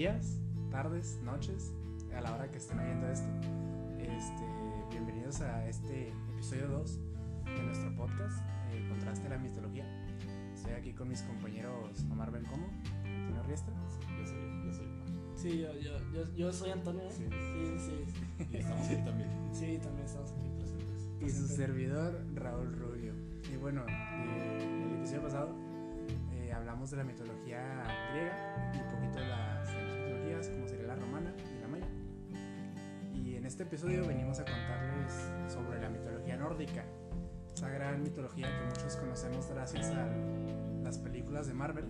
días, tardes, noches, a la hora que estén oyendo esto. Este, bienvenidos a este episodio 2 de nuestro podcast, eh, Contraste a la Mitología. Estoy aquí con mis compañeros Omar Bencomo, Antonio Riestra. Yo soy, yo soy Omar. Sí, yo, yo, yo, yo soy Antonio. ¿eh? Sí. sí, sí. Y estamos aquí también Sí, también estamos aquí. presentes. Y su servidor, Raúl Rubio. Y bueno, eh, el episodio pasado hablamos de la mitología griega y un poquito de las demás mitologías, como sería la romana y la maya. Y en este episodio venimos a contarles sobre la mitología nórdica, esa gran mitología que muchos conocemos gracias a las películas de Marvel,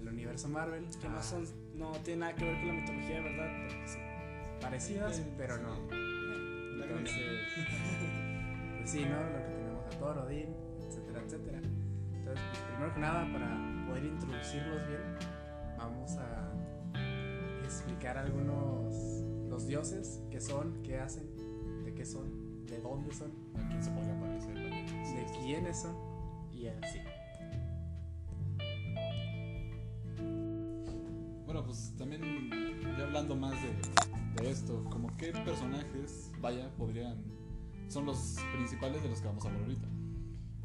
el universo Marvel, Que no, son, no tiene nada que ver con la mitología de verdad, pero sí. parecidas, Sí, pero sí. no. Entonces, pues sí, ¿no? Lo que tenemos a Thor, Odín, etcétera, etcétera. Entonces, pues primero que nada, para poder introducirlos bien, vamos a explicar algunos los dioses, qué son, qué hacen, de qué son, de dónde son, ¿A quién se podría parecer? de quiénes son y así. Bueno, pues también ya hablando más de, de esto, como qué personajes, vaya, podrían... Son los principales de los que vamos a hablar ahorita.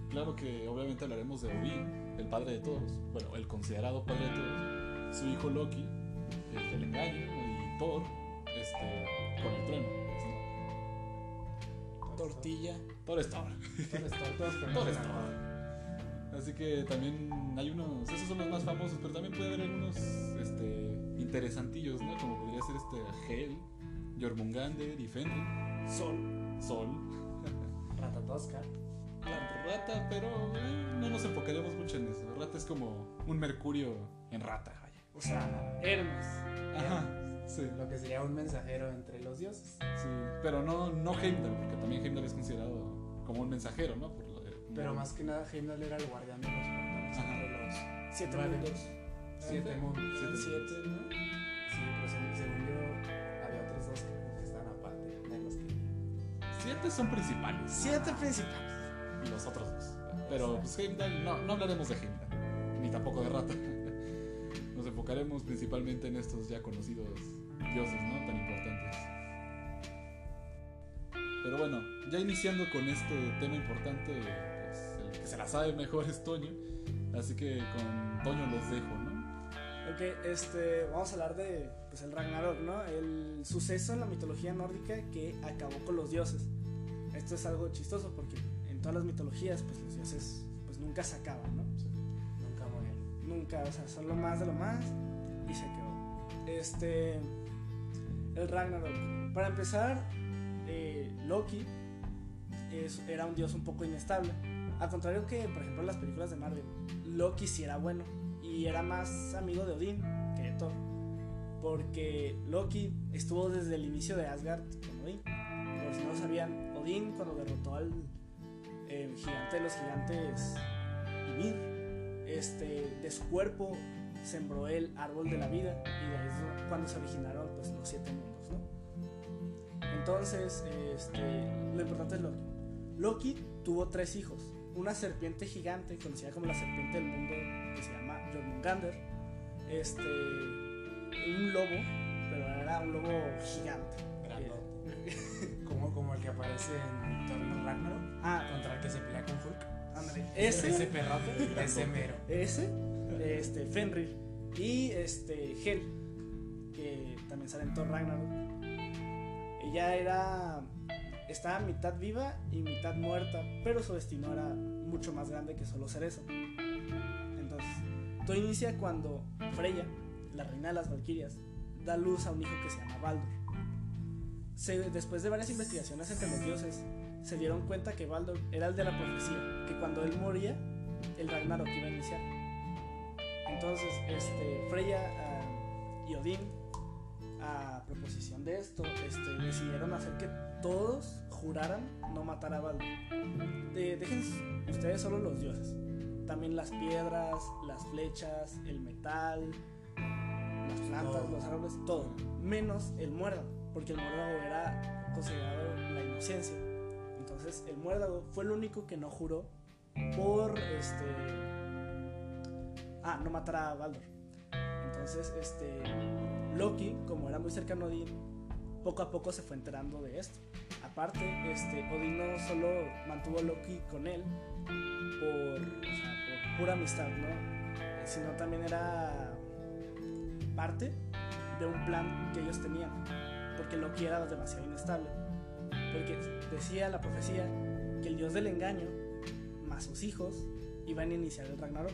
Claro que obviamente hablaremos de Odín, el padre de todos, bueno, el considerado padre de todos, su hijo Loki, el del engaño, y Thor, este, con el trueno. ¿sí? Tortilla. Thor es Thor. Thor es. Thor. Así que también hay unos, esos son los más famosos, pero también puede haber algunos este, interesantillos, ¿no? Como podría ser este Hel, Jormungander y Fenrir, Sol. Sol, Ratatosca. La rata, pero eh, no nos enfocaremos mucho en eso. Rata es como un mercurio en rata, vaya. O sea, Hermes. Ajá, sí, Lo que sería un mensajero entre los dioses. sí, pero no, no Heimdall, porque también Heimdall es considerado como un mensajero, ¿no? Por lo de- Pero más que nada, Heimdall era el guardián de los portales Ajá. entre los Siete Vale. mundos. siete mundos. Siete Siete, ¿no? Sí, pero según, según yo, había otros dos que, que estaban aparte de los que. Siete son principales. Siete principales. Los otros dos. Pero pues Heimdall, no, no hablaremos de Heimdall, ni tampoco de Rata. Nos enfocaremos principalmente en estos ya conocidos dioses, ¿no? Tan importantes. Pero bueno, ya iniciando con este tema importante, pues el que se la sabe mejor es Toño. Así que con Toño los dejo, ¿no? Ok, este, vamos a hablar de pues, el Ragnarok, ¿no? El suceso en la mitología nórdica que acabó con los dioses. Esto es algo chistoso porque todas las mitologías, pues los dioses pues nunca se acaban, ¿no? Nunca mueren. Nunca, o sea, son lo más de lo más y se quedó. Este, el Ragnarok. Para empezar, eh, Loki es- era un dios un poco inestable. Al contrario que, por ejemplo, en las películas de Marvel, Loki sí era bueno y era más amigo de Odín que de Thor. Porque Loki estuvo desde el inicio de Asgard con Odín. Por si no lo sabían, Odín cuando derrotó al eh, gigante de los gigantes, Ymir, este, de su cuerpo sembró el árbol de la vida y de ahí es cuando se originaron pues, los siete mundos. ¿no? Entonces, este, lo importante es Loki. Loki tuvo tres hijos. Una serpiente gigante, conocida como la serpiente del mundo, que se llama Jormungander. Este, un lobo, pero era un lobo gigante. Grandote. como, como el que aparece en Thor Ragnarok. Ah, Contra el que se pelea con Hulk. ándale. Ese, Ese, perrote, ese mero. ese, este, Fenrir y este, Hel, que también sale en Thor Ragnarok. Ella era, estaba mitad viva y mitad muerta, pero su destino era mucho más grande que solo ser eso. Entonces, todo inicia cuando Freya, la reina de las Valquirias, da luz a un hijo que se llama Baldur. Se- después de varias investigaciones entre los dioses, se dieron cuenta que Baldur era el de la profecía, que cuando él moría, el Ragnarok iba a iniciar. Entonces, este, Freya ah, y Odín, a proposición de esto, este, decidieron hacer que todos juraran no matar a Baldur. De- dejen ustedes solo los dioses. También las piedras, las flechas, el metal, las plantas, Todo. los árboles, todo. Menos el muérdago, porque el muérdago era considerado la inocencia. El muérdago fue el único que no juró por este. Ah, no matar a Baldur. Entonces, este, Loki, como era muy cercano a Odín, poco a poco se fue enterando de esto. Aparte, este, Odín no solo mantuvo a Loki con él por, por pura amistad, ¿no? Sino también era parte de un plan que ellos tenían, porque Loki era demasiado inestable. Porque decía la profecía que el dios del engaño, más sus hijos, iban a iniciar el Ragnarok.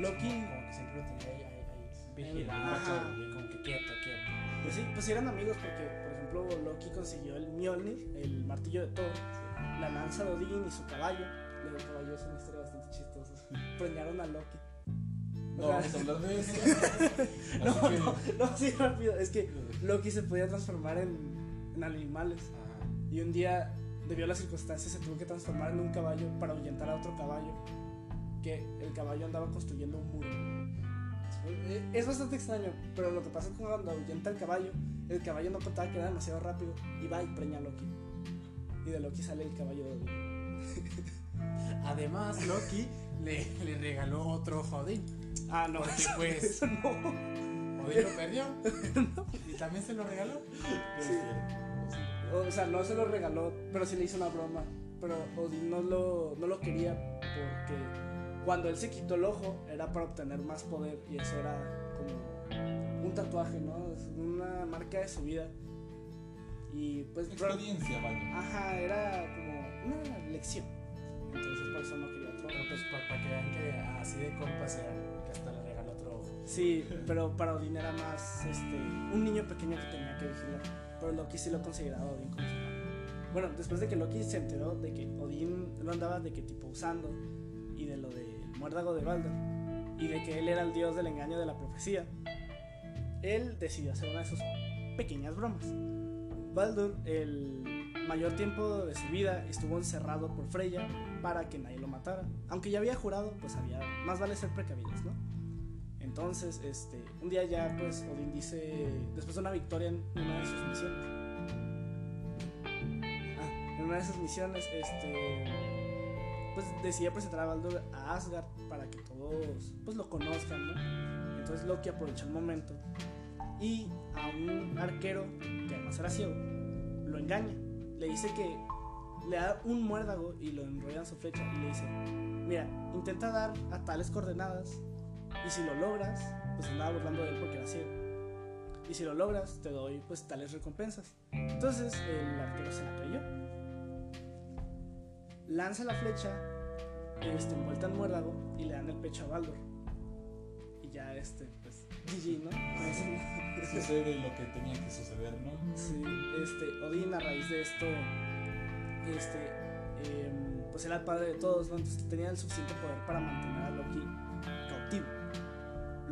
Loki Como que siempre lo tenía ahí, ahí, ahí vigilando, como que quieto, quieto. Pues sí, pues eran amigos porque, por ejemplo, Loki consiguió el Mjolnir, el martillo de Thor, la lanza de Odín y su caballo. Luego el caballo es una historia bastante chistosa. Preñaron a Loki. No vamos a hablar de eso. no, no, no, sí, rápido. Es que Loki se podía transformar en, en animales. Ajá. Y un día, debido a las circunstancias, se tuvo que transformar en un caballo para ahuyentar a otro caballo. Que el caballo andaba construyendo un muro. Eh, Es bastante extraño, pero lo que pasa es que cuando ahuyenta el caballo, el caballo no contaba que era demasiado rápido y va y preña a Loki. Y de Loki sale el caballo de Odín. Además, Loki le, le regaló otro ojo a Odín. Ah, no, Porque, eso- pues, eso no. Odín lo perdió. Y también se lo regaló. Sí. O sea, no se lo regaló, pero sí le hizo una broma. Pero Odín no lo, no lo quería porque cuando él se quitó el ojo era para obtener más poder y eso era como un tatuaje, ¿no? Es una marca de su vida. Y pues... Experiencia, vaya. Ajá, era como una lección. Entonces por eso no quería otro. Pero pues para, para que vean que así de compas eran, Sí, pero para Odín era más este, un niño pequeño que tenía que vigilar. Pero Loki sí lo consideraba Odín como su padre. Bueno, después de que Loki se enteró de que Odín lo andaba de que tipo usando y de lo del muérdago de Balder y de que él era el dios del engaño de la profecía, él decidió hacer una de sus pequeñas bromas. Baldur, el mayor tiempo de su vida, estuvo encerrado por Freya para que nadie lo matara. Aunque ya había jurado, pues había más vale ser precavidos, ¿no? Entonces, este, un día ya, pues, Odín dice, después de una victoria en una de sus misiones, ah, en una de sus misiones, este, pues, decide presentar a Baldur a Asgard para que todos, pues, lo conozcan, ¿no? Entonces Loki aprovechó el momento y a un arquero, que además era ciego, lo engaña. Le dice que le da un muérdago y lo enrolla en su flecha y le dice, mira, intenta dar a tales coordenadas y si lo logras, pues andaba burlando de él porque era ciego. Y si lo logras, te doy pues tales recompensas. Entonces el arquero se la creyó. Lanza la flecha, este, envuelta en muérdago, y le dan el pecho a Baldur. Y ya este, pues, GG, ¿no? Sucede lo que tenía que suceder, ¿no? Sí, este, Odín a raíz de esto, este, em, pues era el padre de todos, ¿no? Entonces tenía el suficiente poder para mantener a Loki.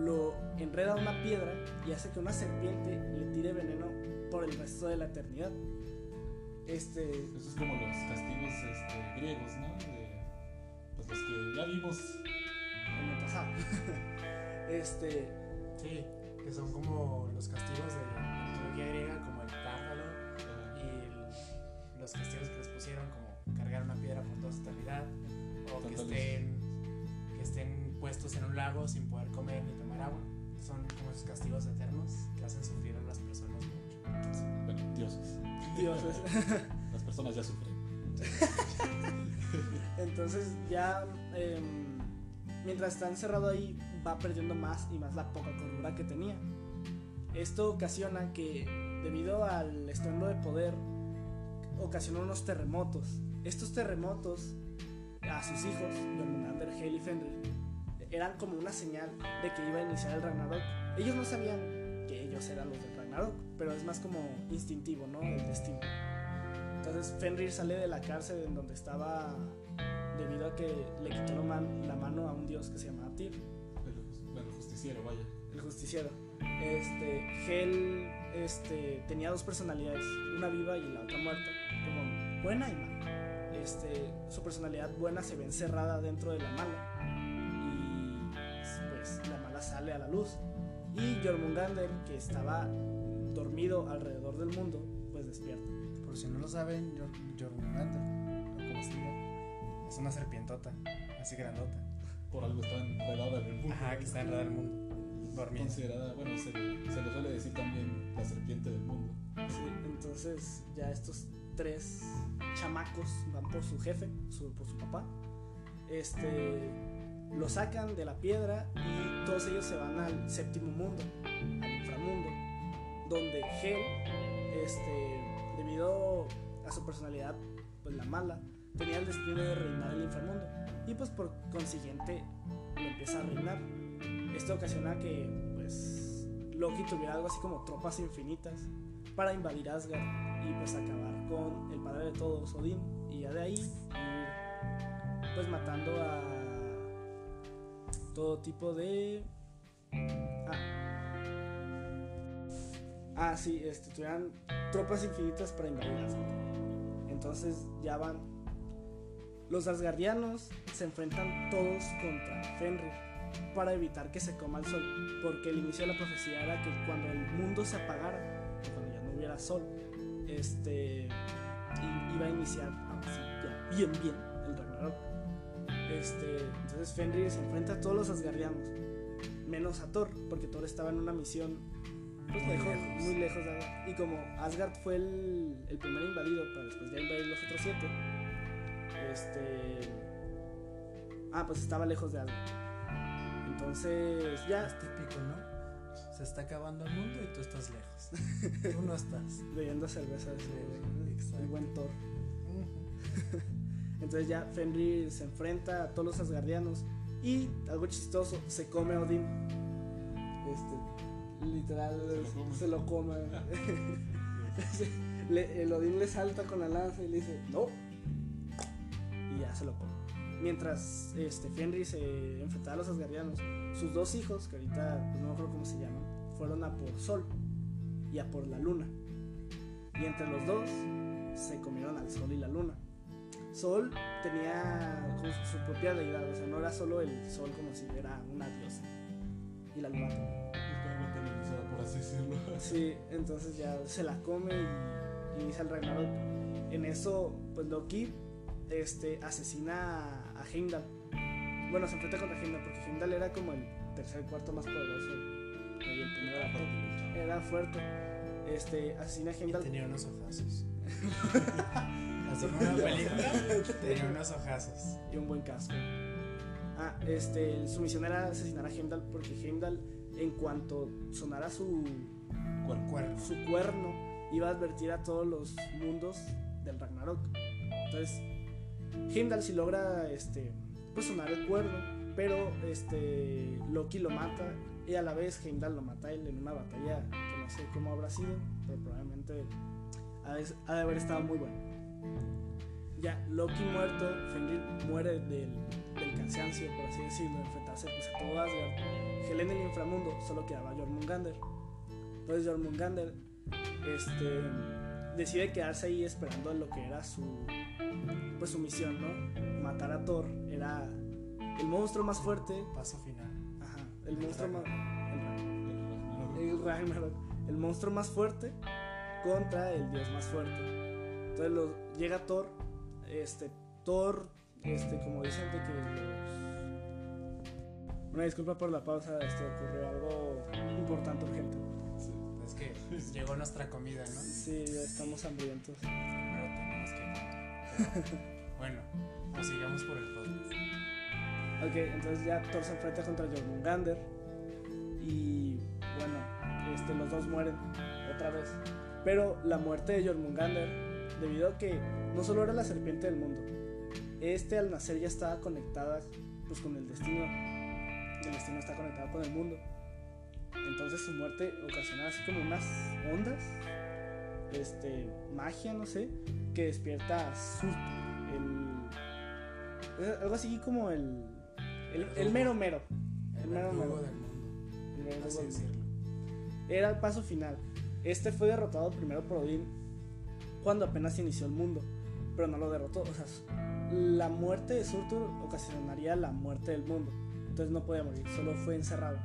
Lo enreda a una piedra y hace que una serpiente le tire veneno por el resto de la eternidad. Este, Eso es como los castigos este, griegos, ¿no? De, pues los que ya vimos. en el pasado. este, Sí, que son como los castigos de la mitología griega, como el tártalo eh, y el- los castigos que les pusieron, como cargar una piedra por toda su eternidad, o estén, que estén puestos en un lago sin poder comer ni tomar agua. Son como esos castigos eternos que hacen sufrir a las personas mucho. bueno, dioses. dioses. Las personas ya sufren. Entonces ya em, mientras está encerrado ahí va perdiendo más y más la poca cordura que tenía. Esto ocasiona que debido al estruendo de poder ocasiona unos terremotos. Estos terremotos a sus hijos, Jormungandr, Hel y Fenrir, eran como una señal de que iba a iniciar el Ragnarok. Ellos no sabían que ellos eran los del Ragnarok, pero es más como instintivo, ¿no? El destino. Entonces Fenrir sale de la cárcel en donde estaba debido a que le quitó la, man- la mano a un dios que se llamaba Tyr, El, bueno, justiciero, vaya. el justiciero. Este, Hel este, tenía dos personalidades, una viva y la otra muerta, como buena y mala. Este, su personalidad buena se ve encerrada dentro de la mala pues la mala sale a la luz. Y Jormungandr, que estaba dormido alrededor del mundo, pues despierta. Por si no lo saben, Jor- Jormungandr, o como se diga, es una serpientota, así grandota. Por algo está enredada en el mundo. Ajá, que está enredada en el mundo. Dormida. considerada, bueno, se le, se le suele decir también la serpiente del mundo. Sí, entonces ya estos tres chamacos van por su jefe, su- por su papá. Este lo sacan de la piedra y todos ellos se van al séptimo mundo, al inframundo, donde Hel, este, debido a su personalidad, pues la mala, tenía el destino de reinar el inframundo y pues por consiguiente lo empieza a reinar. Esto ocasiona que pues Loki tuviera algo así como tropas infinitas para invadir Asgard y pues acabar con el padre de todos, Odín, y ya de ahí ir pues matando a todo tipo de... Ah, ah sí, este, tuvieran tropas infinitas para invadir Asgard. Entonces ya van... Los Asgardianos se enfrentan todos contra Fenrir para evitar que se coma el sol, porque el inicio de la profecía era que cuando el mundo se apagara, cuando ya no hubiera sol, este iba a iniciar ya bien bien el Ragnarok. Este, entonces Fenrir se enfrenta a todos los Asgardianos, menos a Thor, porque Thor estaba en una misión pues Muy lejos, lejos. muy lejos de Asgard. Y como Asgard fue el, el primer invadido para después ya invadir los otros siete, este ah pues estaba lejos de Asgard. Entonces ya Es típico, ¿no? Se está acabando el mundo y tú estás lejos. Tú no estás. bebiendo cerveza de Sí, exacto. el buen Thor. Entonces ya Fenrir se enfrenta a todos los Asgardianos y algo chistoso, se come a Odín. Este, literal Se lo come. se lo come. Le- el Odín le salta con la lanza y le dice, no. Y ya se lo come. Mientras este, Fenrir se enfrentaba a los Asgardianos, sus dos hijos, que ahorita pues, no me acuerdo cómo se llaman, fueron a por Sol y a por la Luna. Y entre los dos se comieron al Sol y la Luna. Sol tenía como su, su propia deidad, o sea, no era solo el Sol como si era una diosa. Y la Luna también. Estaba materializada, por así decirlo. Sí, entonces ya se la come y, y inicia el Ragnarok. En eso, pues Loki este, asesina a, a Heimdall. Bueno, se enfrenta contra Heimdall porque Heimdall era como el tercer cuarto más poderoso. Y el primero era, Thor. era fuerte. Este, asesina a Y Heimdall. tenía unos ojazos. Así como una película, tenía unos ojazos. y un buen casco. Ah, este, su misión era asesinar a Heimdall porque Heimdall, en cuanto sonara su, Cuerno. su cuerno, iba a advertir a todos los mundos del Ragnarok. Entonces, Heimdall si logra este, pues sonar el cuerno, pero este, Loki lo mata y a la vez Heimdall lo mata él en una batalla que no sé cómo habrá sido, pero probablemente ha de haber estado muy bueno. Ya, Loki muerto, Fenrir muere del, del cansancio, por así decirlo, de enfrentarse pues, a todo Asgard. Hel en el inframundo, solo quedaba Jormungandr. Entonces Jormungandr este, decide quedarse ahí esperando lo que era su, pues, su misión, ¿no? Matar a Thor era el monstruo más fuerte. Paso final. Ajá, el El monstruo más. El monstruo más fuerte contra el dios más fuerte. Entonces lo- llega Thor, este, Thor, este, como dicen de que los... Una disculpa por la pausa, este, ocurrió algo importante, urgente. Sí. Es que llegó nuestra comida, ¿no? Sí, ya estamos hambrientos. Primero tenemos que. Pero, bueno, pues sigamos por el podcast. Ok, entonces ya Thor se enfrenta contra Jormungandr y bueno, este, los dos mueren otra vez. Pero la muerte de Jormungandr, debido a que no solo era la serpiente del mundo, este al nacer ya estaba conectada pues con el destino. El destino está conectado con el mundo. Entonces su muerte ocasiona así como unas ondas, este, magia, no sé, que despierta a el, algo así como el, el, el mero mero. El El mero mero. del mundo, El mero. Era el paso final. Este fue derrotado primero por Odín cuando apenas inició el mundo, pero no lo derrotó. O sea, la muerte de Surtur ocasionaría la muerte del mundo. Entonces no podía morir, solo fue encerrado.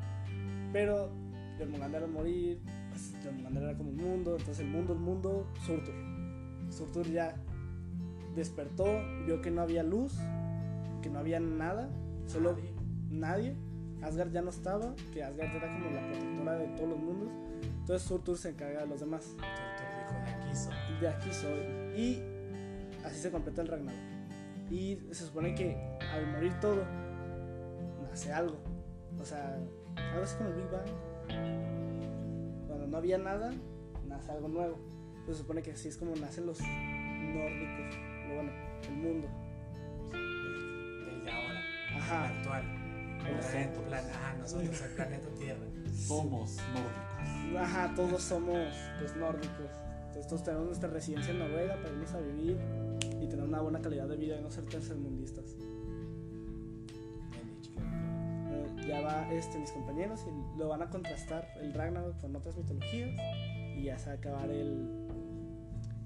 Pero Jormungandr al morir, pues Jormungandr era como el mundo, entonces el mundo, el mundo, Surtur. Surtur ya despertó, vio que no había luz, que no había nada, solo Nadie. nadie. Asgard ya no estaba, que Asgard era como la protectora de todos los mundos. Entonces Surtur se encarga de los demás. Surtur dijo, de aquí soy. De aquí soy. Y así se completa el Ragnarok. Y se supone que al morir todo, nace algo. O sea, algo así como el Big Bang. Cuando no había nada, nace algo nuevo. Se supone que así es como nacen los nórdicos. Bueno, el mundo. Desde ahora, Ajá. actual. El planeta, plan- ajá, nosotros, el planeta Tierra. Somos nórdicos. Ajá, todos somos pues nórdicos. Entonces todos tenemos nuestra residencia en Noruega para irnos a vivir y tener una buena calidad de vida y no ser tercermundistas. Eh, ya va este, mis compañeros y lo van a contrastar el Ragnarok con otras mitologías y ya se va a acabar el,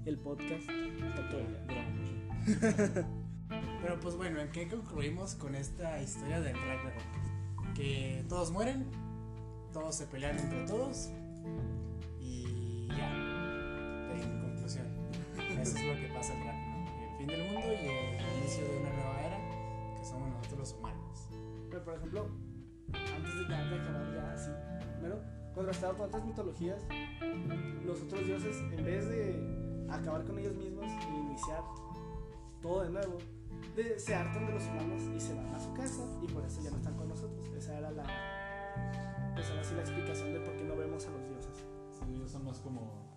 el podcast. Pero pues bueno, ¿en qué concluimos con esta historia del Ragnarok? Que todos mueren, todos se pelean entre todos eso es lo que pasa en Ragnarok. El fin del mundo y el inicio de una nueva era que somos nosotros los humanos. Pero por ejemplo, antes de, de acabar ya así, primero, contrastado con otras mitologías, los otros dioses, en vez de acabar con ellos mismos y iniciar todo de nuevo, de- se hartan de los humanos y se van a su casa y por eso ya no están con nosotros. Esa era la, pues ahora sí la explicación de por qué no vemos a los dioses. Sí, ellos son más como,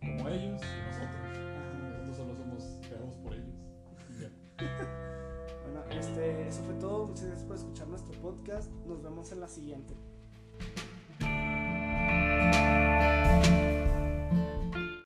como ellos y nosotros. Por ellos. Bueno, este, eso fue todo. Muchas gracias por escuchar nuestro podcast. Nos vemos en la siguiente.